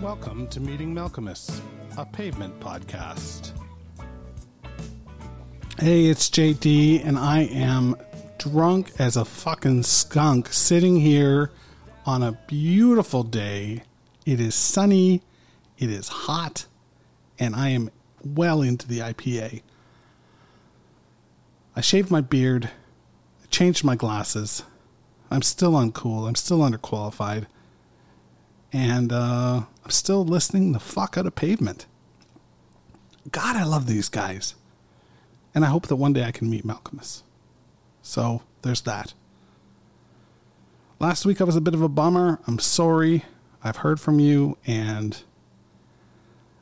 Welcome to Meeting Malkmus, a pavement podcast. Hey, it's JD, and I am drunk as a fucking skunk sitting here on a beautiful day. It is sunny, it is hot, and I am well into the IPA. I shaved my beard, changed my glasses. I'm still uncool, I'm still underqualified, and uh, I'm still listening the fuck out of pavement. God, I love these guys. And I hope that one day I can meet Malkmus. So there's that. Last week I was a bit of a bummer. I'm sorry. I've heard from you and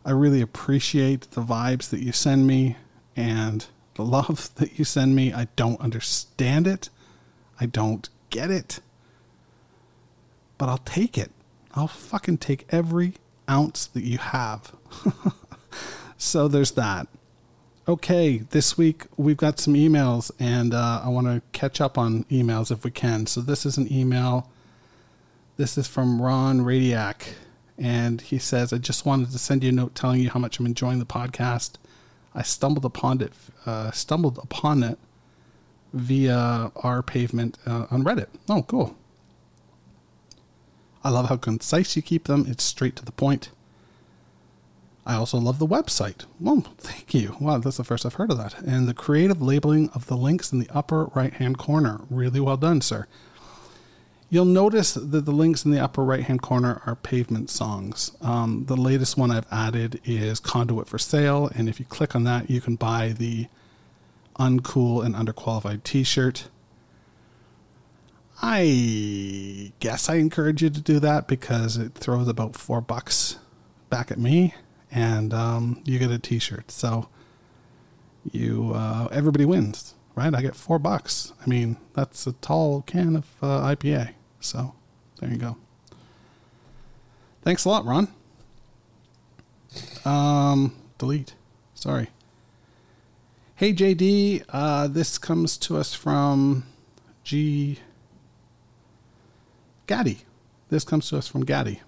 I really appreciate the vibes that you send me and the love that you send me. I don't understand it. I don't get it. But I'll take it. I'll fucking take every ounce that you have. so there's that. Okay, this week we've got some emails, and uh, I want to catch up on emails if we can. So this is an email. This is from Ron Radiac, and he says, "I just wanted to send you a note telling you how much I'm enjoying the podcast. I stumbled upon it, uh, stumbled upon it via our pavement uh, on Reddit. Oh, cool. I love how concise you keep them. It's straight to the point. I also love the website. Well, thank you. Wow, that's the first I've heard of that. And the creative labeling of the links in the upper right hand corner. Really well done, sir. You'll notice that the links in the upper right hand corner are pavement songs. Um, the latest one I've added is Conduit for Sale. And if you click on that, you can buy the Uncool and Underqualified t shirt. I guess I encourage you to do that because it throws about four bucks back at me, and um, you get a T-shirt. So you uh, everybody wins, right? I get four bucks. I mean, that's a tall can of uh, IPA. So there you go. Thanks a lot, Ron. Um, delete. Sorry. Hey JD, uh, this comes to us from G. Gaddy. This comes to us from Gaddy.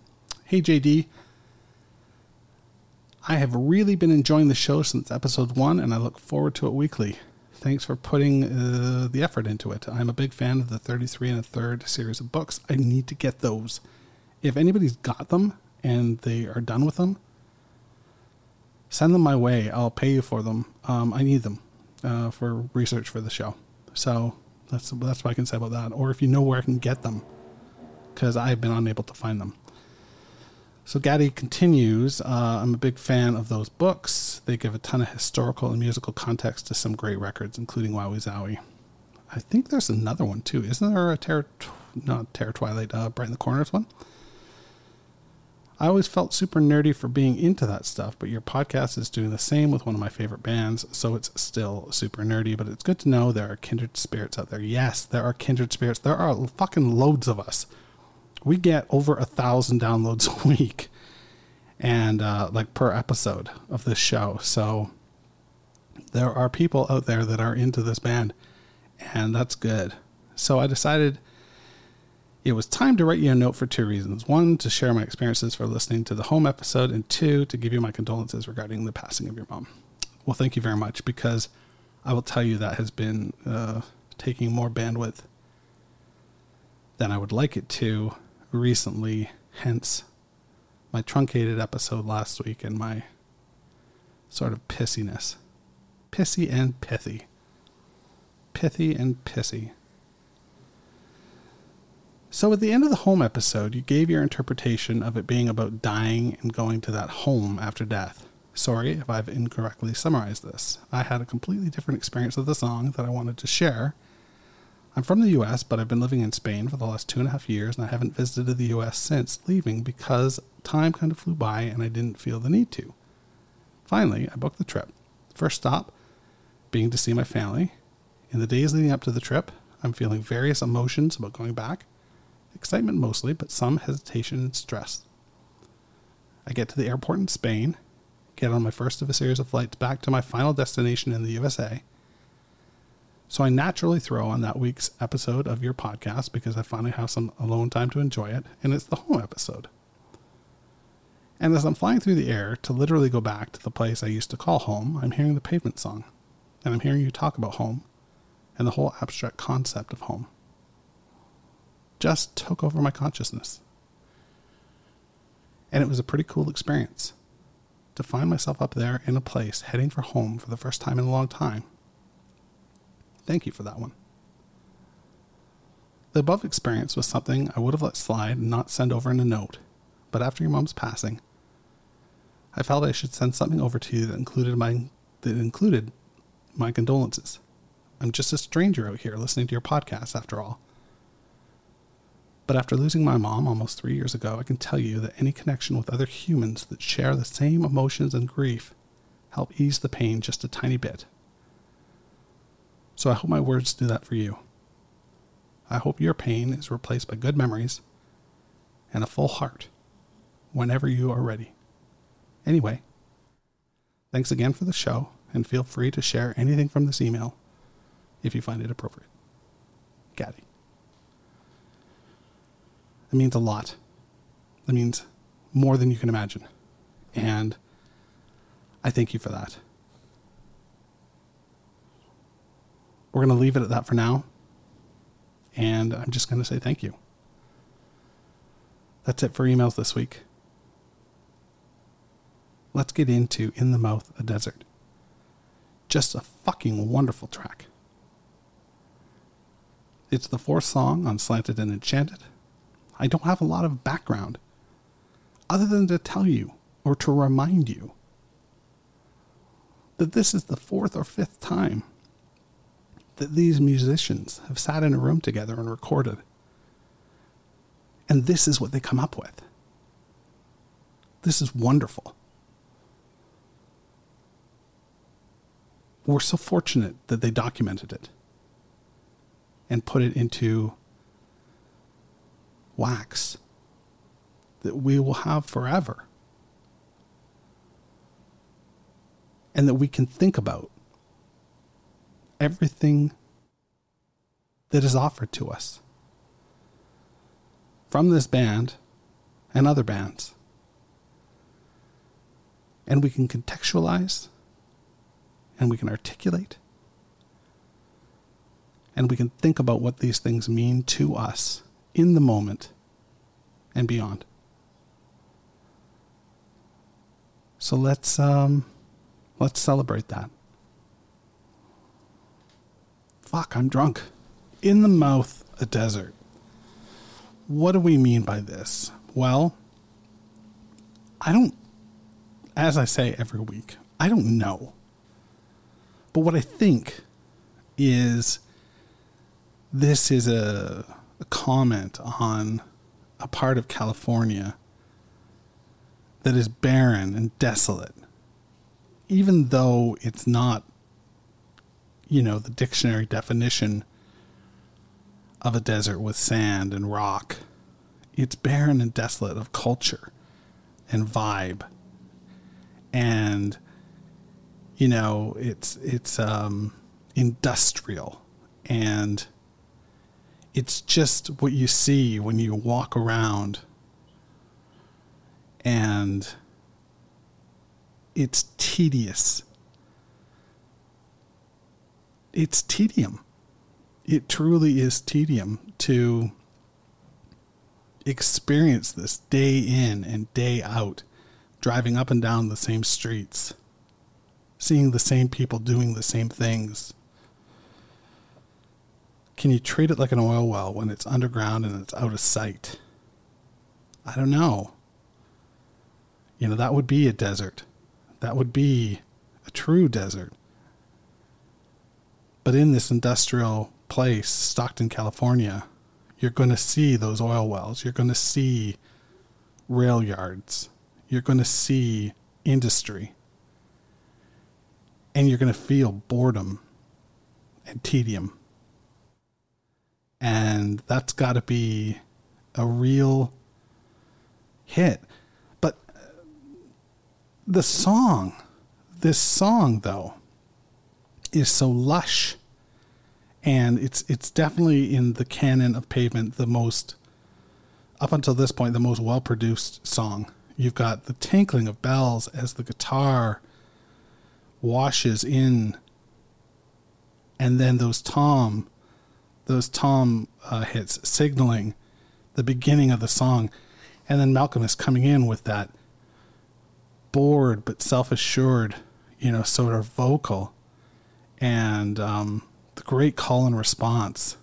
Hey, JD. I have really been enjoying the show since episode one, and I look forward to it weekly. Thanks for putting uh, the effort into it. I'm a big fan of the 33 and a third series of books. I need to get those. If anybody's got them and they are done with them, send them my way. I'll pay you for them. Um, I need them uh, for research for the show. So that's that's what I can say about that. Or if you know where I can get them, because I've been unable to find them. So Gaddy continues uh, I'm a big fan of those books. They give a ton of historical and musical context to some great records, including Wowee Zowee. I think there's another one too. Isn't there a Terror, not Terror Twilight, uh, Brighten the Corners one? I always felt super nerdy for being into that stuff, but your podcast is doing the same with one of my favorite bands, so it's still super nerdy. But it's good to know there are kindred spirits out there. Yes, there are kindred spirits. There are fucking loads of us we get over a thousand downloads a week and uh, like per episode of this show. So there are people out there that are into this band and that's good. So i decided it was time to write you a note for two reasons. One to share my experiences for listening to the home episode and two to give you my condolences regarding the passing of your mom. Well thank you very much because i will tell you that has been uh, taking more bandwidth than i would like it to recently, hence my truncated episode last week and my sort of pissiness. Pissy and pithy. Pithy and pissy. So at the end of the home episode, you gave your interpretation of it being about dying and going to that home after death. Sorry if I've incorrectly summarized this. I had a completely different experience of the song that I wanted to share I'm from the US, but I've been living in Spain for the last two and a half years, and I haven't visited the US since leaving because time kind of flew by and I didn't feel the need to. Finally, I booked the trip. First stop being to see my family. In the days leading up to the trip, I'm feeling various emotions about going back excitement mostly, but some hesitation and stress. I get to the airport in Spain, get on my first of a series of flights back to my final destination in the USA so I naturally throw on that week's episode of your podcast because I finally have some alone time to enjoy it, and it's the home episode. And as I'm flying through the air to literally go back to the place I used to call home, I'm hearing the pavement song. And I'm hearing you talk about home and the whole abstract concept of home. Just took over my consciousness. And it was a pretty cool experience to find myself up there in a place heading for home for the first time in a long time. Thank you for that one. The above experience was something I would have let slide and not send over in a note, but after your mom's passing, I felt I should send something over to you that included my that included my condolences. I'm just a stranger out here listening to your podcast after all. But after losing my mom almost three years ago, I can tell you that any connection with other humans that share the same emotions and grief help ease the pain just a tiny bit. So I hope my words do that for you. I hope your pain is replaced by good memories and a full heart whenever you are ready. Anyway, thanks again for the show, and feel free to share anything from this email if you find it appropriate. Gaddy. It means a lot. It means more than you can imagine. And I thank you for that. We're going to leave it at that for now. And I'm just going to say thank you. That's it for emails this week. Let's get into In the Mouth a Desert. Just a fucking wonderful track. It's the fourth song on Slanted and Enchanted. I don't have a lot of background other than to tell you or to remind you that this is the fourth or fifth time that these musicians have sat in a room together and recorded. And this is what they come up with. This is wonderful. We're so fortunate that they documented it and put it into wax that we will have forever and that we can think about everything that is offered to us from this band and other bands. And we can contextualize and we can articulate and we can think about what these things mean to us in the moment and beyond. So let's um, let's celebrate that. Fuck, I'm drunk. In the mouth, a desert. What do we mean by this? Well, I don't, as I say every week, I don't know. But what I think is this is a, a comment on a part of California that is barren and desolate, even though it's not you know, the dictionary definition of a desert with sand and rock. It's barren and desolate of culture and vibe. And you know, it's it's um industrial and it's just what you see when you walk around and it's tedious it's tedium. It truly is tedium to experience this day in and day out, driving up and down the same streets, seeing the same people doing the same things. Can you treat it like an oil well when it's underground and it's out of sight? I don't know. You know, that would be a desert. That would be a true desert. But in this industrial place, Stockton, California, you're going to see those oil wells. You're going to see rail yards. You're going to see industry. And you're going to feel boredom and tedium. And that's got to be a real hit. But the song, this song, though, is so lush, and it's it's definitely in the canon of Pavement the most up until this point the most well produced song. You've got the tinkling of bells as the guitar washes in, and then those tom, those tom uh, hits signaling the beginning of the song, and then Malkmus coming in with that bored but self assured, you know, sort of vocal, and um, the great call and response.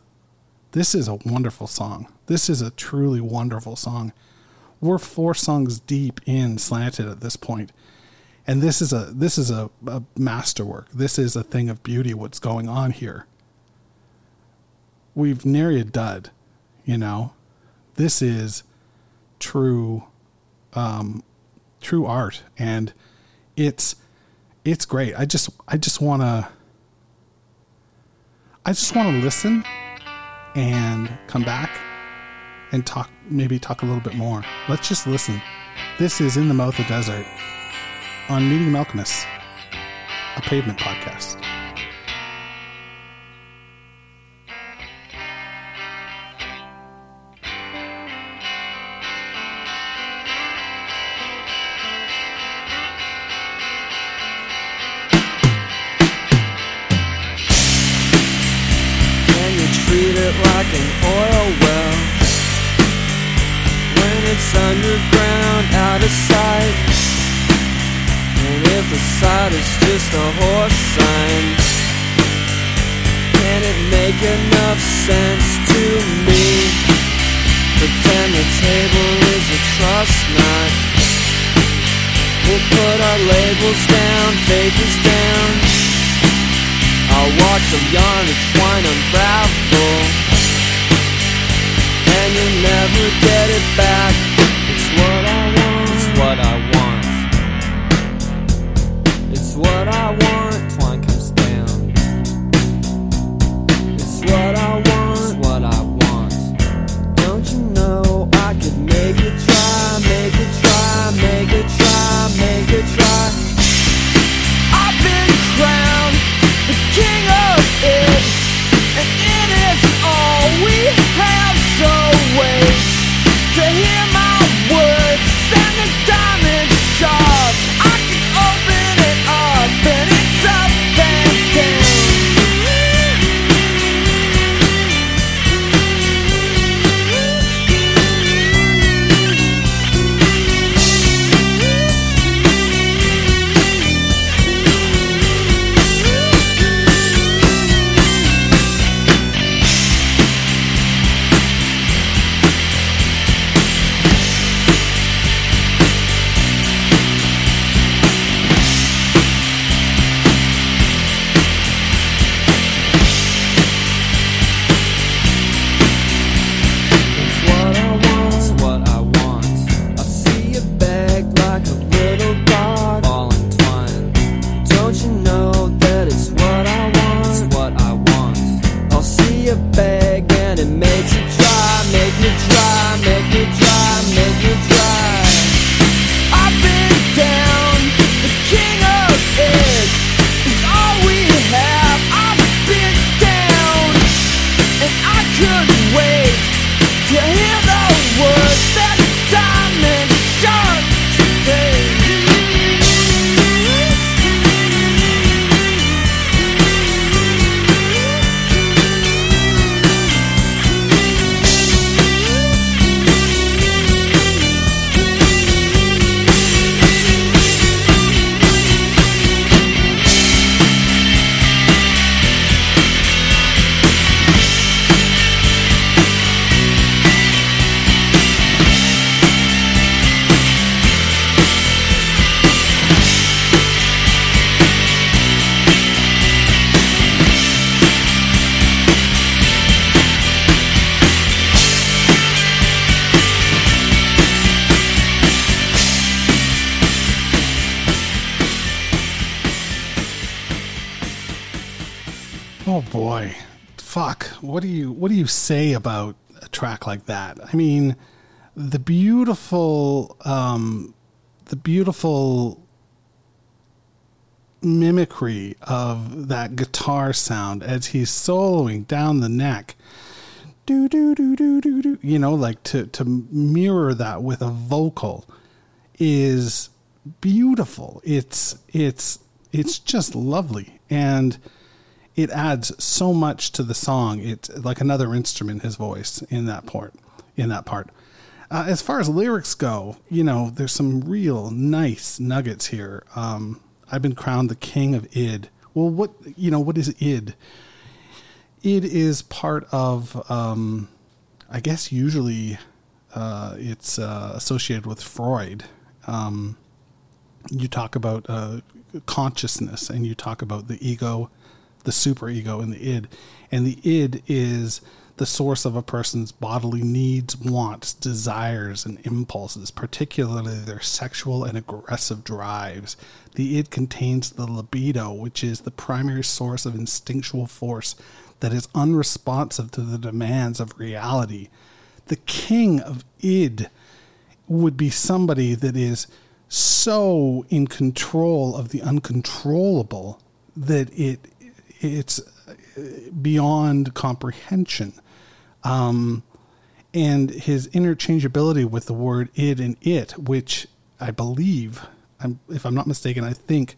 This is a wonderful song. This is a truly wonderful song. We're four songs deep in Slanted at this point, and this is a this is a, a masterwork. This is a thing of beauty. What's going on here? We've nary a dud, you know. This is true, um, true art, and it's it's great. I just I just want to I just want to listen and come back and talk, maybe talk a little bit more. Let's just listen. This is In the Mouth of Desert on Meeting Malkmus, a pavement podcast. It's underground, out of sight. And if the sight is just a horse sign, can it make enough sense to me? Pretend the table is a trust knot. We'll put our labels down, papers down. I'll watch them yarn and twine unravel And you'll never get it back It's what I couldn't wait to hear the words that What do you what do you say about a track like that? I mean, the beautiful, um, the beautiful mimicry of that guitar sound as he's soloing down the neck. Do do do do do do. You know, like to to mirror that with a vocal is beautiful. It's it's it's just lovely and it adds so much to the song. It's like another instrument his voice in that part in that part. Uh, as far as lyrics go, you know, there's some real nice nuggets here. Um, I've been crowned the king of id. Well, what you know, what is id? Id is part of, um, I guess, usually uh, it's uh, associated with Freud. Um, you talk about uh, consciousness, and you talk about the ego, the superego, and the id. And the id is the source of a person's bodily needs, wants, desires, and impulses, particularly their sexual and aggressive drives. The id contains the libido, which is the primary source of instinctual force that is unresponsive to the demands of reality. The king of id would be somebody that is so in control of the uncontrollable that it it's beyond comprehension. Um, and his interchangeability with the word id and it, which I believe, I'm, if I'm not mistaken, I think,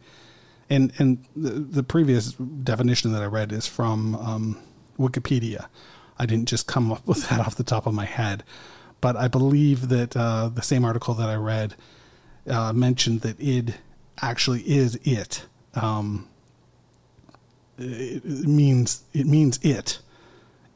and and the, the previous definition that I read is from um, Wikipedia. I didn't just come up with that off the top of my head, but I believe that uh, the same article that I read uh, mentioned that id actually is it. Um, it, means it means it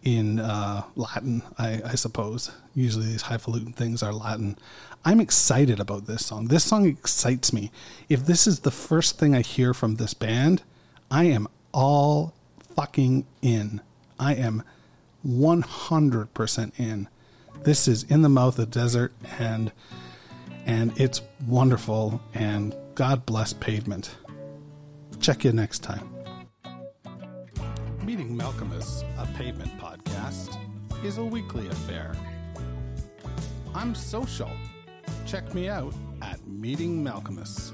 in uh, Latin, I, I, suppose. Usually these highfalutin things are Latin. I'm excited about this song. This song excites me. If this is the first thing I hear from this band, I am all fucking in. I am 100% in. This is In the Mouth of the Desert and and it's wonderful and God bless pavement. Check you next time. Malkmus, a pavement podcast, is a weekly affair. I'm social. Check me out at Meeting Malkmus.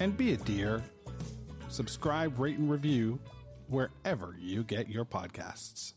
And be a dear. Subscribe, rate, and review wherever you get your podcasts.